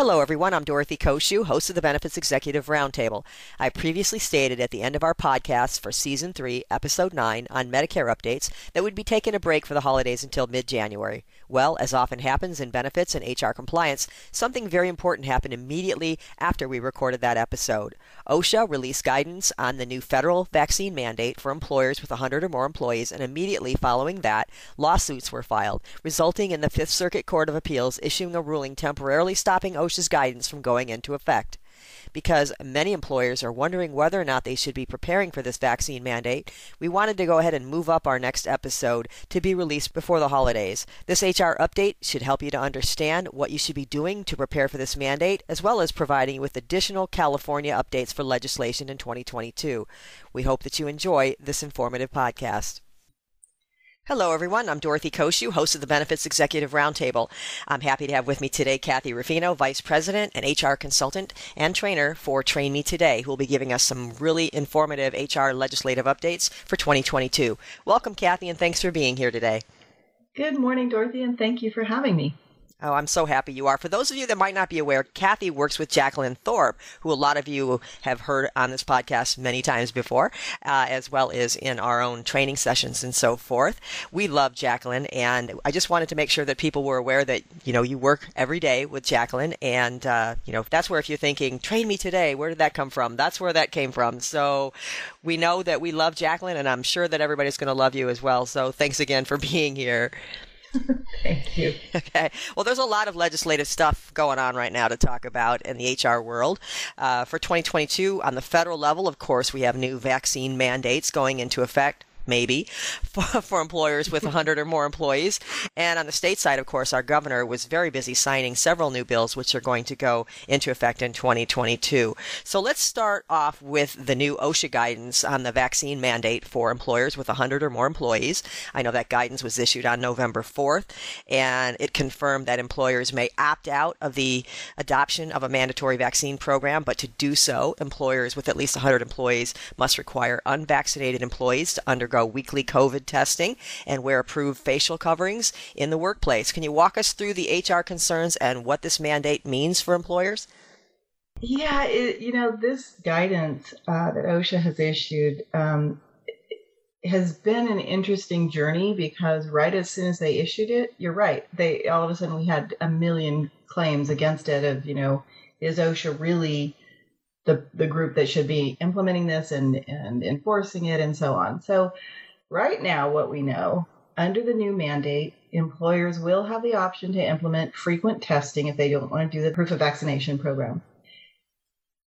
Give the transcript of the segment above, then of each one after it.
Hello, everyone. I'm Dorothy Cociu, host of the Benefits Executive Roundtable. I previously stated at the end of our podcast for Season 3, Episode 9 on Medicare updates that we'd be taking a break for the holidays until mid January. Well, as often happens in benefits and HR compliance, something very important happened immediately after we recorded that episode. OSHA released guidance on the new federal vaccine mandate for employers with 100 or more employees, and immediately following that, lawsuits were filed, resulting in the Fifth Circuit Court of Appeals issuing a ruling temporarily stopping OSHA's guidance from going into effect because many employers are wondering whether or not they should be preparing for this vaccine mandate, we wanted to go ahead and move up our next episode to be released before the holidays. This HR update should help you to understand what you should be doing to prepare for this mandate, as well as providing you with additional California updates for legislation in 2022. We hope that you enjoy this informative podcast. Hello, everyone. I'm Dorothy Cociu, host of the Benefits Executive Roundtable. I'm happy to have with me today Kathy Ruffino, Vice President and HR Consultant and Trainer for Train Me Today, who will be giving us some really informative HR legislative updates for 2022. Welcome, Kathy, and thanks for being here today. Good morning, Dorothy, and thank you for having me. Oh, I'm so happy you are. For those of you that might not be aware, Kathy works with Jacqueline Thorpe, who a lot of you have heard on this podcast many times before, uh, as well as in our own training sessions and so forth. We love Jacqueline, and I just wanted to make sure that people were aware that you know you work every day with Jacqueline, and uh, you know that's where if you're thinking train me today, where did that come from? That's where that came from. So we know that we love Jacqueline, and I'm sure that everybody's going to love you as well. So thanks again for being here. Thank you. Okay. Well, there's a lot of legislative stuff going on right now to talk about in the HR world. Uh, for 2022, on the federal level, of course, we have new vaccine mandates going into effect maybe, for, for employers with 100 or more employees. And on the state side, of course, our governor was very busy signing several new bills which are going to go into effect in 2022. So let's start off with the new OSHA guidance on the vaccine mandate for employers with 100 or more employees. I know that guidance was issued on November 4th, and it confirmed that employers may opt out of the adoption of a mandatory vaccine program, but to do so, employers with at least 100 employees must require unvaccinated employees to undergo weekly COVID testing and wear approved facial coverings in the workplace. Can you walk us through the HR concerns and what this mandate means for employers? Yeah, it, you know, this guidance uh, that OSHA has issued um, has been an interesting journey because right as soon as they issued it, you're right. They all of a sudden we had a million claims against it of, you know, is OSHA really the, the group that should be implementing this and, and enforcing it and so on. So, right now, what we know under the new mandate, employers will have the option to implement frequent testing if they don't want to do the proof of vaccination program.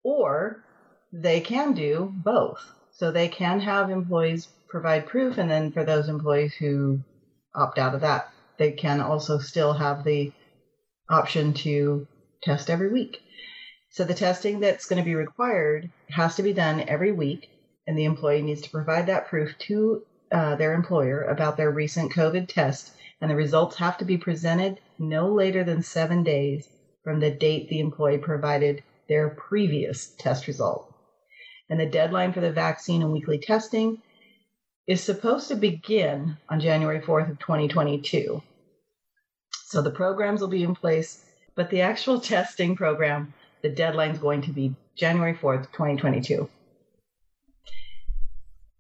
Or they can do both. So they can have employees provide proof, and then for those employees who opt out of that, they can also still have the option to test every week. So the testing that's going to be required has to be done every week, and the employee needs to provide that proof to uh, their employer about their recent COVID test, and the results have to be presented no later than seven days from the date the employee provided their previous test result. And the deadline for the vaccine and weekly testing is supposed to begin on January 4th of 2022. So the programs will be in place, but the actual testing program the deadline is going to be January 4th, 2022.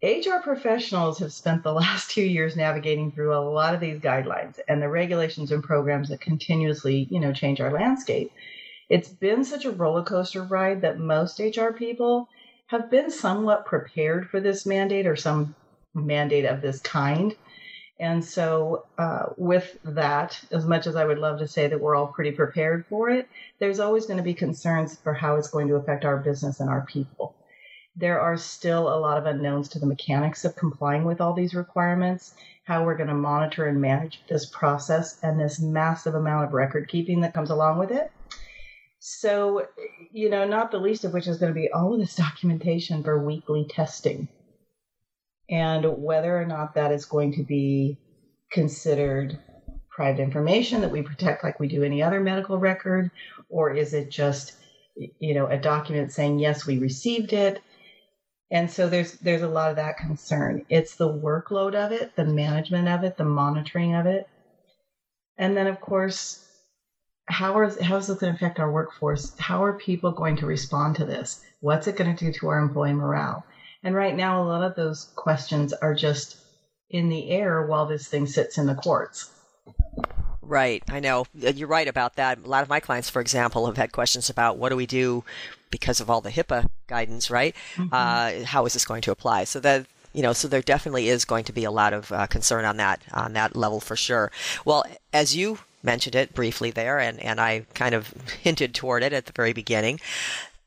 HR professionals have spent the last two years navigating through a lot of these guidelines and the regulations and programs that continuously, you know, change our landscape. It's been such a roller coaster ride that most HR people have been somewhat prepared for this mandate or some mandate of this kind. And so, uh, with that, as much as I would love to say that we're all pretty prepared for it, there's always going to be concerns for how it's going to affect our business and our people. There are still a lot of unknowns to the mechanics of complying with all these requirements, how we're going to monitor and manage this process, and this massive amount of record keeping that comes along with it. So, you know, not the least of which is going to be all of this documentation for weekly testing and whether or not that is going to be considered private information that we protect like we do any other medical record or is it just you know a document saying yes we received it? And so there's there's a lot of that concern. It's the workload of it the management of it the monitoring of it. And then of course how is how is this going to affect our workforce? How are people going to respond to this? What's it going to do to our employee morale and right now a lot of those questions are just in the air while this thing sits in the courts Right, I know. You're right about that. A lot of my clients, for example, have had questions about what do we do because of all the HIPAA guidance, right? Mm-hmm. Uh, how is this going to apply? So that you know, so there definitely is going to be a lot of uh, concern on that on that level for sure. Well, as you mentioned it briefly there, and and I kind of hinted toward it at the very beginning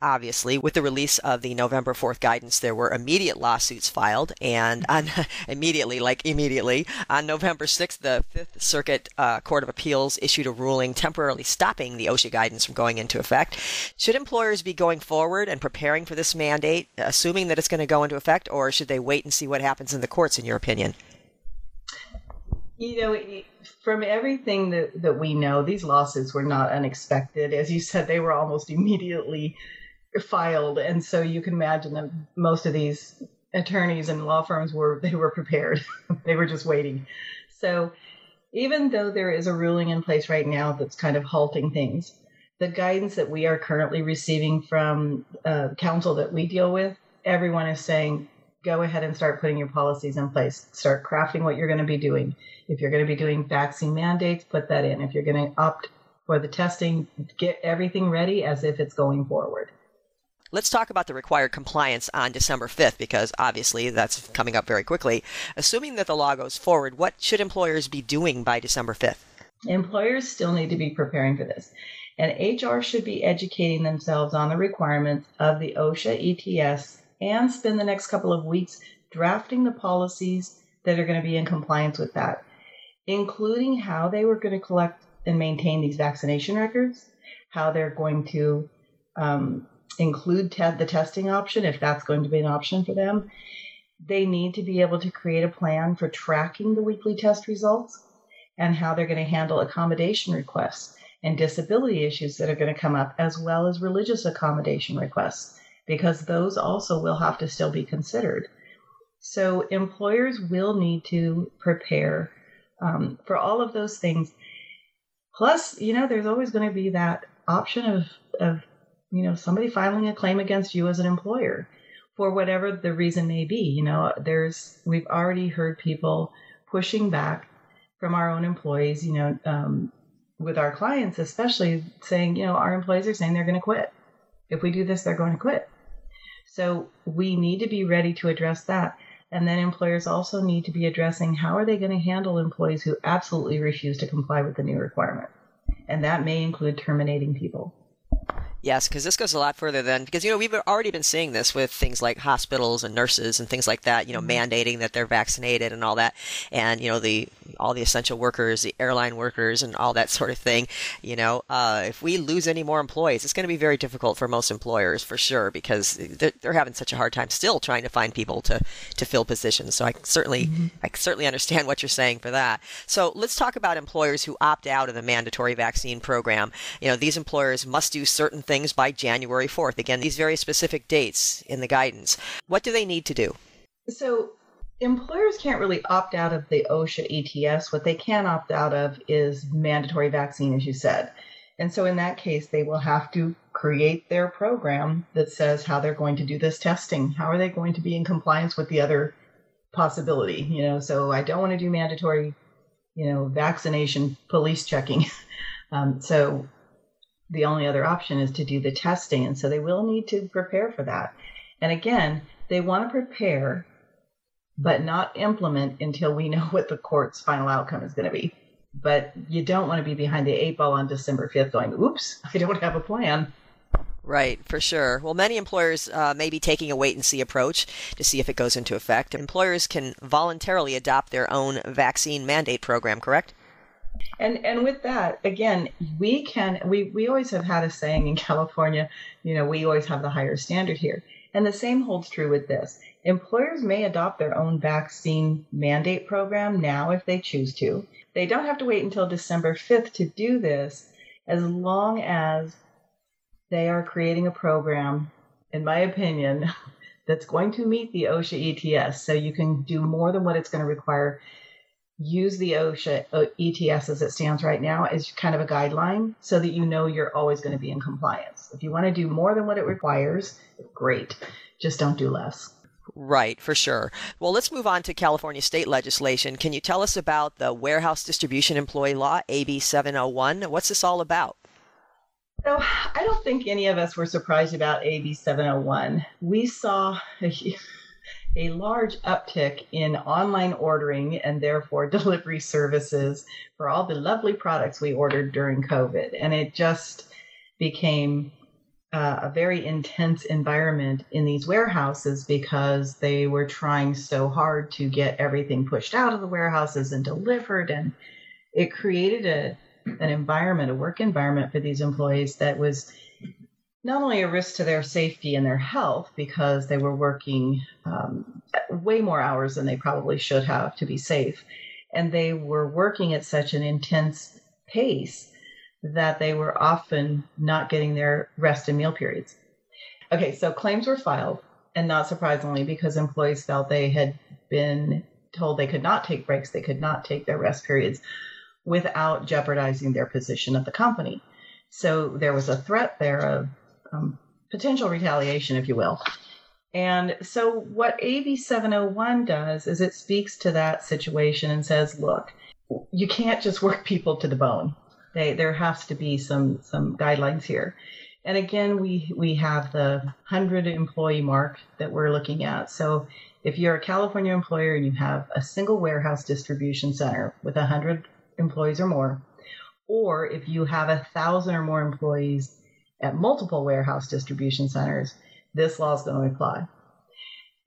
obviously, with the release of the November 4th guidance, there were immediate lawsuits filed. And on, immediately, like immediately, on November 6th, the Fifth Circuit uh, Court of Appeals issued a ruling temporarily stopping the OSHA guidance from going into effect. Should employers be going forward and preparing for this mandate, assuming that it's going to go into effect, or should they wait and see what happens in the courts, in your opinion? You know, from everything that, that we know, these lawsuits were not unexpected. As you said, they were almost immediately filed, and so you can imagine that most of these attorneys and law firms were they were prepared. they were just waiting. So even though there is a ruling in place right now that's kind of halting things, the guidance that we are currently receiving from uh, counsel that we deal with, everyone is saying, go ahead and start putting your policies in place. Start crafting what you're going to be doing. If you're going to be doing vaccine mandates, put that in. If you're going to opt for the testing, get everything ready as if it's going forward. Let's talk about the required compliance on December 5th because obviously that's coming up very quickly. Assuming that the law goes forward, what should employers be doing by December 5th? Employers still need to be preparing for this. And HR should be educating themselves on the requirements of the OSHA ETS and spend the next couple of weeks drafting the policies that are going to be in compliance with that, including how they were going to collect and maintain these vaccination records, how they're going to um, include te- the testing option if that's going to be an option for them. They need to be able to create a plan for tracking the weekly test results and how they're going to handle accommodation requests and disability issues that are going to come up, as well as religious accommodation requests, because those also will have to still be considered. So, employers will need to prepare um, for all of those things. Plus, you know, there's always going to be that option of, of you know, somebody filing a claim against you as an employer for whatever the reason may be. You know, there's, we've already heard people pushing back from our own employees, you know, um, with our clients, especially saying, you know, our employees are saying they're going to quit. If we do this, they're going to quit. So we need to be ready to address that. And then employers also need to be addressing how are they going to handle employees who absolutely refuse to comply with the new requirement. And that may include terminating people. Yes, because this goes a lot further than because you know we've already been seeing this with things like hospitals and nurses and things like that. You know, mm-hmm. mandating that they're vaccinated and all that, and you know the all the essential workers, the airline workers, and all that sort of thing. You know, uh, if we lose any more employees, it's going to be very difficult for most employers for sure because they're, they're, having such a hard time still trying to find people to to fill positions. So I certainly mm-hmm. I certainly understand what you're saying for that. So let's talk about employers who opt out of the mandatory vaccine program. You know, these employers must do certain things things by January 4th. Again, these very specific dates in the guidance. What do they need to do? So, employers can't really opt out of the OSHA ETS. What they can opt out of is mandatory vaccine, as you said. And so, in that case, they will have to create their program that says how they're going to do this testing. How are they going to be in compliance with the other possibility? You know, so I don't want to do mandatory, you know, vaccination police checking. um, so the only other option is to do the testing. And so they will need to prepare for that. And again, they want to prepare, but not implement until we know what the court's final outcome is going to be. But you don't want to be behind the eight ball on December 5th going, oops, I don't have a plan. Right, for sure. Well, many employers uh, may be taking a wait and see approach to see if it goes into effect. Employers can voluntarily adopt their own vaccine mandate program, correct? And and with that, again, we can we we always have had a saying in California, you know, we always have the higher standard here. And the same holds true with this. Employers may adopt their own vaccine mandate program now if they choose to. They don't have to wait until December 5th to do this as long as they are creating a program, in my opinion, that's going to meet the OSHA ETS. So you can do more than what it's going to require use the OSHA ETS as it stands right now as kind of a guideline so that you know you're always going to be in compliance. If you want to do more than what it requires, great. Just don't do less. Right, for sure. Well, let's move on to California state legislation. Can you tell us about the Warehouse Distribution Employee Law, AB 701? What's this all about? So, I don't think any of us were surprised about AB 701. We saw a, large uptick in online ordering and therefore delivery services for all the lovely products we ordered during COVID. And it just became uh, a very intense environment in these warehouses because they were trying so hard to get everything pushed out of the warehouses and delivered. And it created a, an environment, a work environment for these employees that was not only a risk to their safety and their health because they were working um, way more hours than they probably should have to be safe, and they were working at such an intense pace that they were often not getting their rest and meal periods. Okay, so claims were filed, and not surprisingly, because employees felt they had been told they could not take breaks, they could not take their rest periods without jeopardizing their position at the company. So there was a threat there of um, potential retaliation, if you will. And so, what AB 701 does is it speaks to that situation and says, look, you can't just work people to the bone. They, there has to be some some guidelines here. And again, we we have the 100 employee mark that we're looking at. So if you're a California employer and you have a single warehouse distribution center with 100 employees or more, or if you have a thousand or more employees at multiple warehouse distribution centers, this law is going to apply.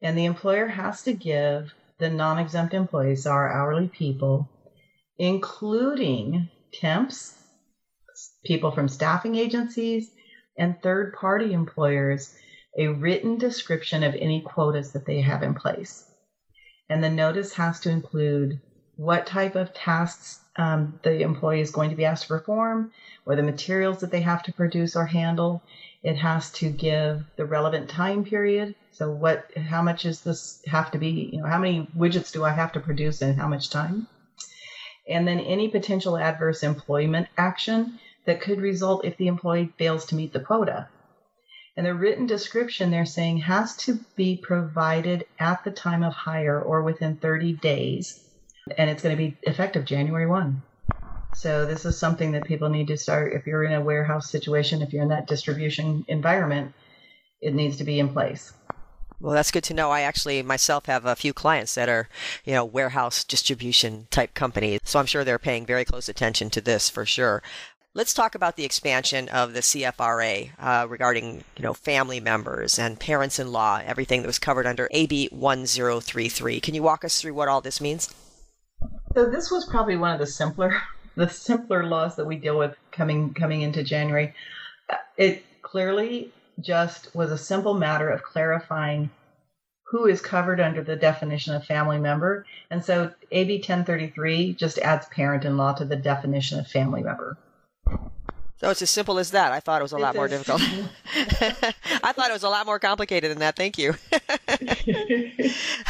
And the employer has to give the non exempt employees, our hourly people, including temps, people from staffing agencies, and third party employers, a written description of any quotas that they have in place. And the notice has to include what type of tasks um, the employee is going to be asked to perform, or the materials that they have to produce or handle. It has to give the relevant time period. So, what, how much does this have to be? You know, how many widgets do I have to produce and how much time? And then any potential adverse employment action that could result if the employee fails to meet the quota. And the written description they're saying has to be provided at the time of hire or within 30 days and it's going to be effective January 1. So this is something that people need to start if you're in a warehouse situation, if you're in that distribution environment, it needs to be in place. Well, that's good to know. I actually myself have a few clients that are, you know, warehouse distribution type companies. So I'm sure they're paying very close attention to this for sure. Let's talk about the expansion of the CFRA uh, regarding, you know, family members and parents-in-law, everything that was covered under AB 1033. Can you walk us through what all this means? So this was probably one of the simpler the simpler laws that we deal with coming coming into January. Uh, it clearly just was a simple matter of clarifying who is covered under the definition of family member. And so AB 1033 just adds parent in law to the definition of family member. So it's as simple as that. I thought it was a lot more difficult. I thought it was a lot more complicated than that. Thank you.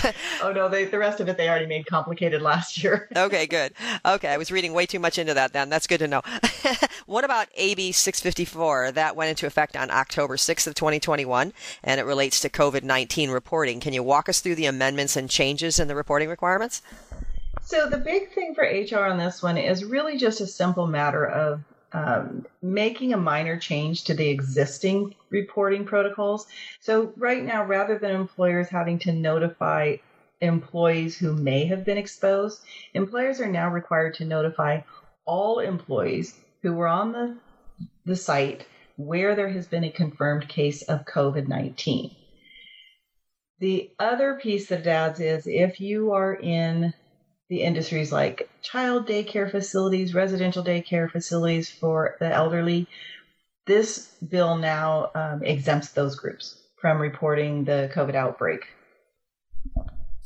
oh no, they, the rest of it they already made complicated last year. okay, good. Okay, I was reading way too much into that. Then that's good to know. what about AB 654? That went into effect on October 6th of 2021, and it relates to COVID-19 reporting. Can you walk us through the amendments and changes in the reporting requirements? So the big thing for HR on this one is really just a simple matter of um, making a minor change to the existing reporting protocols. So, right now, rather than employers having to notify employees who may have been exposed, employers are now required to notify all employees who were on the, the site where there has been a confirmed case of COVID 19. The other piece that it adds is if you are in the industries like child daycare facilities, residential daycare facilities for the elderly. This bill now um, exempts those groups from reporting the COVID outbreak.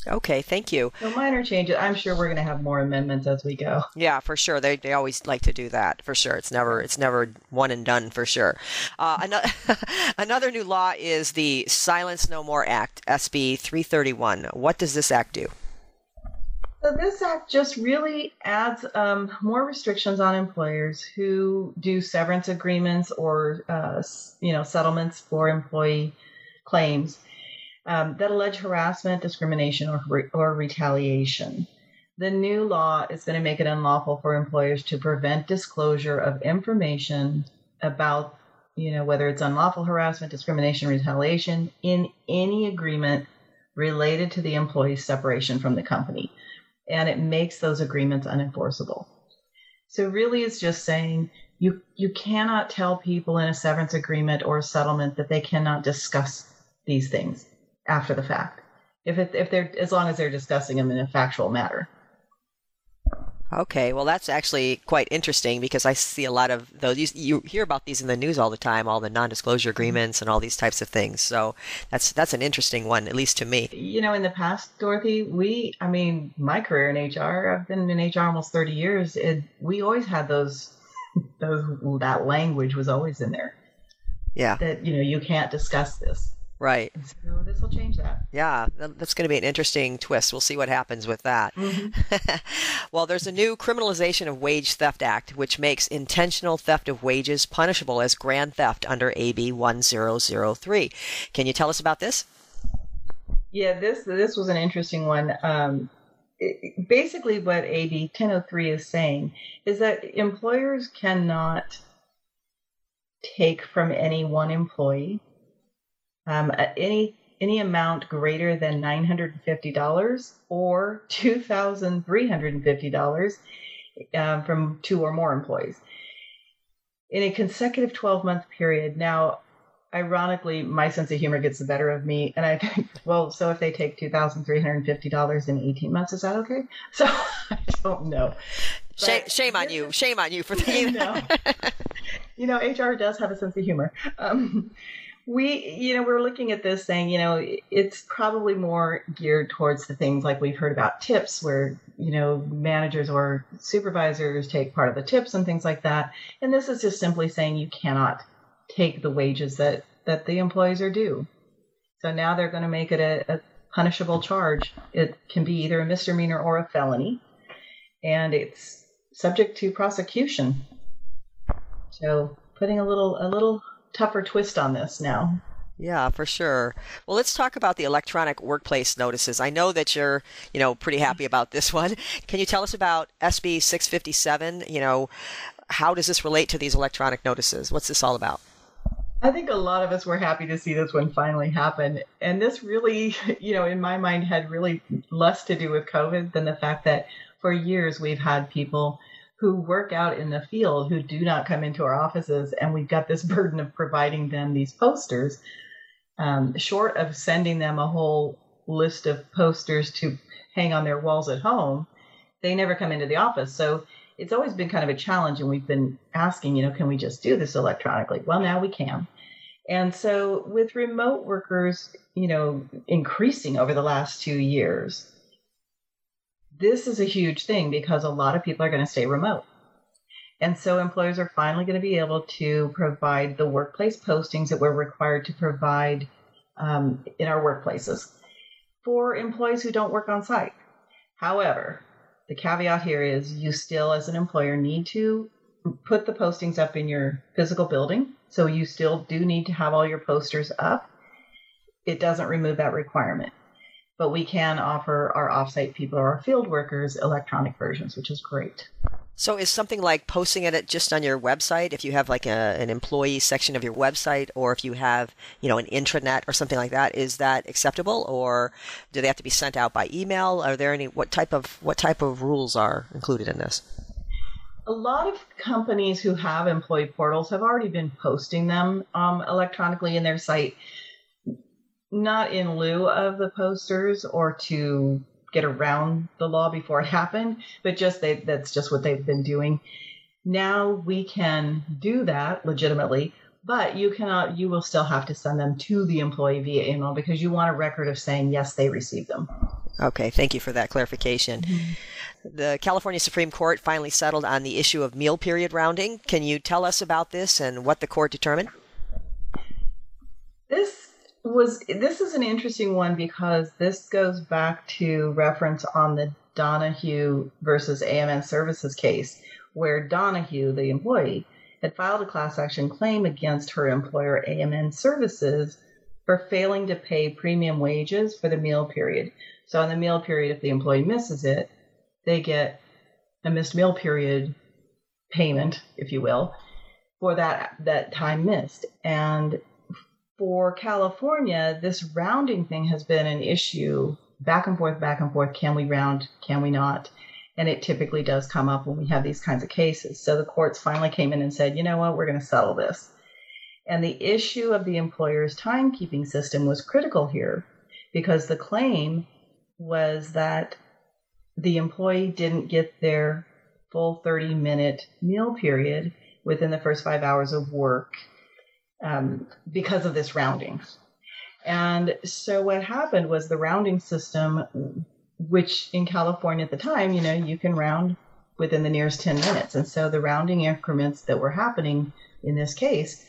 Okay, thank you. So minor changes. I'm sure we're going to have more amendments as we go. Yeah, for sure. They, they always like to do that for sure. It's never it's never one and done for sure. Uh, another another new law is the Silence No More Act, SB 331. What does this act do? So this act just really adds um, more restrictions on employers who do severance agreements or uh, you know settlements for employee claims um, that allege harassment, discrimination, or, re- or retaliation. The new law is going to make it unlawful for employers to prevent disclosure of information about, you know, whether it's unlawful harassment, discrimination, retaliation in any agreement related to the employee's separation from the company. And it makes those agreements unenforceable. So really it's just saying you you cannot tell people in a severance agreement or a settlement that they cannot discuss these things after the fact. If it, if they're as long as they're discussing them in a factual matter. Okay, well, that's actually quite interesting because I see a lot of those. You, you, hear about these in the news all the time, all the non-disclosure mm-hmm. agreements and all these types of things. So that's that's an interesting one, at least to me. You know, in the past, Dorothy, we, I mean, my career in HR, I've been in HR almost thirty years. It, we always had those, those that language was always in there. Yeah. That you know you can't discuss this. Right. So this will change that. Yeah, that's going to be an interesting twist. We'll see what happens with that. Mm-hmm. well, there's a new criminalization of wage theft act, which makes intentional theft of wages punishable as grand theft under AB 1003. Can you tell us about this? Yeah, this this was an interesting one. Um, it, basically, what AB 1003 is saying is that employers cannot take from any one employee um, any any amount greater than $950 or $2,350 um, from two or more employees in a consecutive 12 month period. Now, ironically, my sense of humor gets the better of me. And I think, well, so if they take $2,350 in 18 months, is that okay? So I don't know. Shame, shame, on you. Shame on you for thinking that. you know, HR does have a sense of humor. Um, we you know we're looking at this saying you know it's probably more geared towards the things like we've heard about tips where you know managers or supervisors take part of the tips and things like that. And this is just simply saying you cannot take the wages that that the employees are due. So now they're going to make it a, a punishable charge. It can be either a misdemeanor or a felony. And it's subject to prosecution. So putting a little a little tougher twist on this now. Yeah, for sure. Well, let's talk about the electronic workplace notices. I know that you're, you know, pretty happy about this one. Can you tell us about SB 657? You know, how does this relate to these electronic notices? What's this all about? I think a lot of us were happy to see this one finally happen. And this really, you know, in my mind had really less to do with COVID than the fact that for years we've had people who work out in the field who do not come into our offices, and we've got this burden of providing them these posters. Um, short of sending them a whole list of posters to hang on their walls at home, they never come into the office. So it's always been kind of a challenge, and we've been asking, you know, can we just do this electronically? Well, now we can. And so with remote workers, you know, increasing over the last two years, this is a huge thing because a lot of people are going to stay remote. And so employers are finally going to be able to provide the workplace postings that we're required to provide um, in our workplaces for employees who don't work on site. However, the caveat here is you still, as an employer, need to put the postings up in your physical building. So you still do need to have all your posters up. It doesn't remove that requirement but we can offer our offsite people or our field workers electronic versions, which is great. So is something like posting it just on your website if you have like a, an employee section of your website or if you have, you know, an intranet or something like that, is that acceptable or do they have to be sent out by email? Are there any what type of what type of rules are included in this? A lot of companies who have employee portals have already been posting them um, electronically in their site not in lieu of the posters or to get around the law before it happened, but just they, that's just what they've been doing. Now we can do that legitimately, but you cannot. You will still have to send them to the employee via email because you want a record of saying yes, they received them. Okay, thank you for that clarification. Mm-hmm. The California Supreme Court finally settled on the issue of meal period rounding. Can you tell us about this and what the court determined? This was this is an interesting one because this goes back to reference on the Donohue versus AMN Services case, where Donohue, the employee, had filed a class action claim against her employer AMN Services for failing to pay premium wages for the meal period. So, in the meal period, if the employee misses it, they get a missed meal period payment, if you will, for that that time missed. And for California, this rounding thing has been an issue back and forth, back and forth. Can we round? Can we not? And it typically does come up when we have these kinds of cases. So the courts finally came in and said, you know what, we're going to settle this. And the issue of the employer's timekeeping system was critical here because the claim was that the employee didn't get their full 30 minute meal period within the first five hours of work um, because of this rounding. And so what happened was the rounding system, which in California at the time, you know, you can round within the nearest 10 minutes. And so the rounding increments that were happening in this case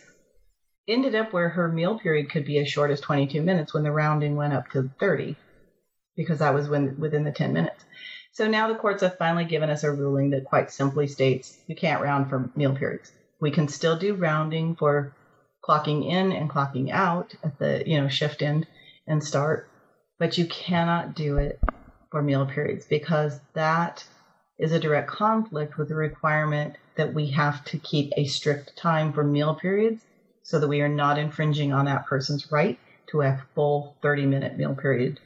ended up where her meal period could be as short as 22 minutes when the rounding went up to 30 because that was when within the 10 minutes. So now the courts have finally given us a ruling that quite simply states you can't round for meal periods. We can still do rounding for clocking in and clocking out at the you know shift end and start but you cannot do it for meal periods because that is a direct conflict with the requirement that we have to keep a strict time for meal periods so that we are not infringing on that person's right to a full 30 minute meal period.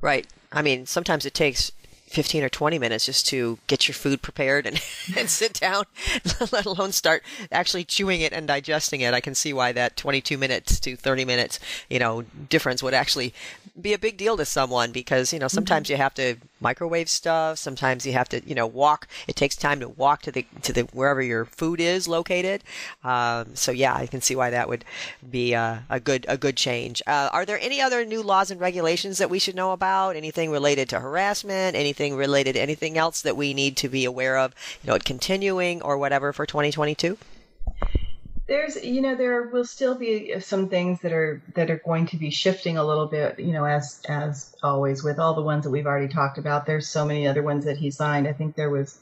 Right. I mean, sometimes it takes 15 or 20 minutes just to get your food prepared and, and sit down, let alone start actually chewing it and digesting it. I can see why that 22 minutes to 30 minutes, you know, difference would actually be a big deal to someone because, you know, sometimes mm-hmm. you have to microwave stuff. Sometimes you have to, you know, walk. It takes time to walk to the to the wherever your food is located. Um, so yeah, I can see why that would be a, a good a good change. Uh, are there any other new laws and regulations that we should know about? Anything related to harassment? Anything related to anything else that we need to be aware of? You know, continuing or whatever for 2022 there's you know there will still be uh, some things that are that are going to be shifting a little bit you know as as always with all the ones that we've already talked about. There's so many other ones that he signed. I think there was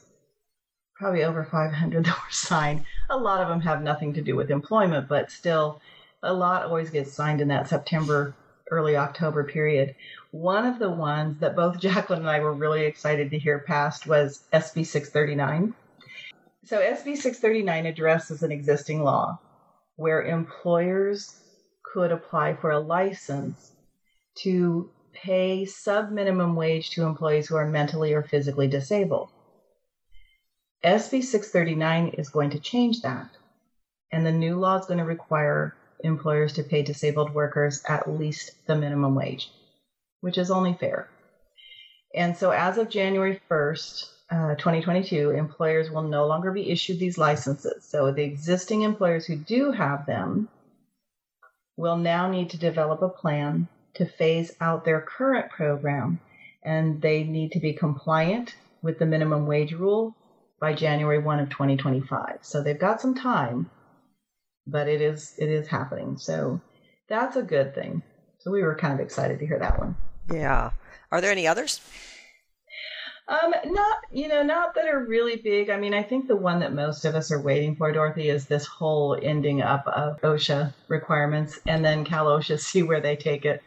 probably over 500 that were signed. A lot of them have nothing to do with employment but still a lot always gets signed in that september early october period. One of the ones that both jacqueline and i were really excited to hear passed was sb 639 so SB 639 addresses an existing law where employers could apply for a license to pay sub minimum wage to employees who are mentally or physically disabled. SB 639 is going to change that. And the new law is going to require employers to pay disabled workers at least the minimum wage, which is only fair. And so as of January 1st, uh, 2022, employers will no longer be issued these licenses. So the existing employers who do have them will now need to develop a plan to phase out their current program, and they need to be compliant with the minimum wage rule by January 1 of 2025. So they've got some time, but it is it is happening. So that's a good thing. So we were kind of excited to hear that one. Yeah. Are there any others? Um, not you know, not that are really big. I mean, I think the one that most of us are waiting for, Dorothy, is this whole ending up of OSHA requirements, and then Cal OSHA see where they take it.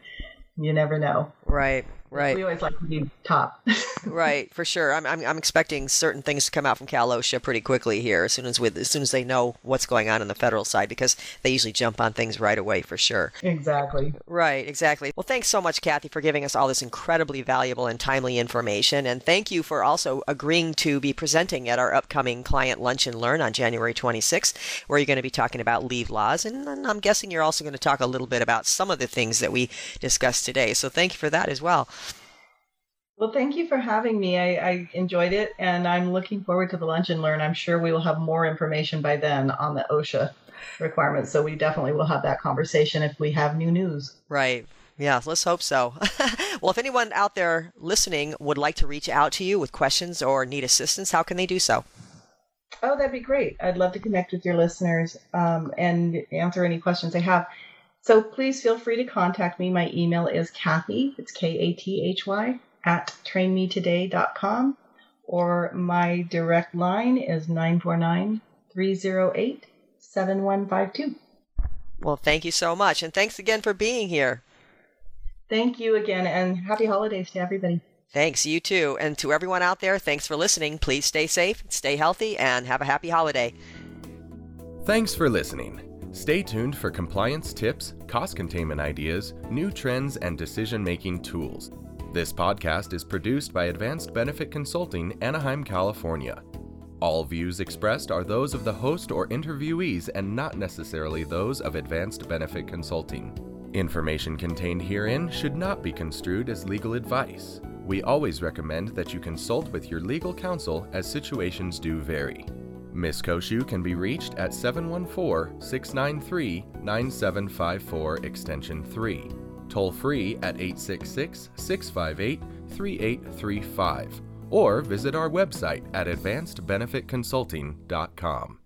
You never know. Right. Right. We always like to be top. right, for sure. I'm, I'm, I'm expecting certain things to come out from Cal OSHA pretty quickly here, as soon as with as soon as they know what's going on in the federal side, because they usually jump on things right away for sure. Exactly. Right, exactly. Well, thanks so much, Kathy, for giving us all this incredibly valuable and timely information, and thank you for also agreeing to be presenting at our upcoming client lunch and learn on January 26th, where you're going to be talking about leave laws, and, and I'm guessing you're also going to talk a little bit about some of the things that we discussed today. So thank you for that as well. Well, thank you for having me. I, I, enjoyed it, and I'm looking forward to the lunch and learn. I'm sure we will have more information by then on the OSHA requirements. So we definitely will have that conversation if we have new news. Right. Yeah, let's hope so. well, if anyone out there listening would like to reach out to you with questions or need assistance, how can they do so? Oh, that'd be great. I'd love to connect with your listeners um, and answer any questions they have. So please feel free to contact me. My email is Kathy, it's K A T H Y, at trainmetoday.com, or my direct line is 949 308 7152. Well, thank you so much. And thanks again for being here. Thank you again, and happy holidays to everybody. Thanks, you too. And to everyone out there, thanks for listening. Please stay safe, stay healthy, and have a happy holiday. Thanks for listening. Stay tuned for compliance tips, cost containment ideas, new trends, and decision making tools. This podcast is produced by Advanced Benefit Consulting, Anaheim, California. All views expressed are those of the host or interviewees and not necessarily those of Advanced Benefit Consulting. Information contained herein should not be construed as legal advice. We always recommend that you consult with your legal counsel as situations do vary. Ms. Cociu can be reached at 714 693 9754 Extension 3, toll free at 866 658 3835, or visit our website at advancedbenefitconsulting.com.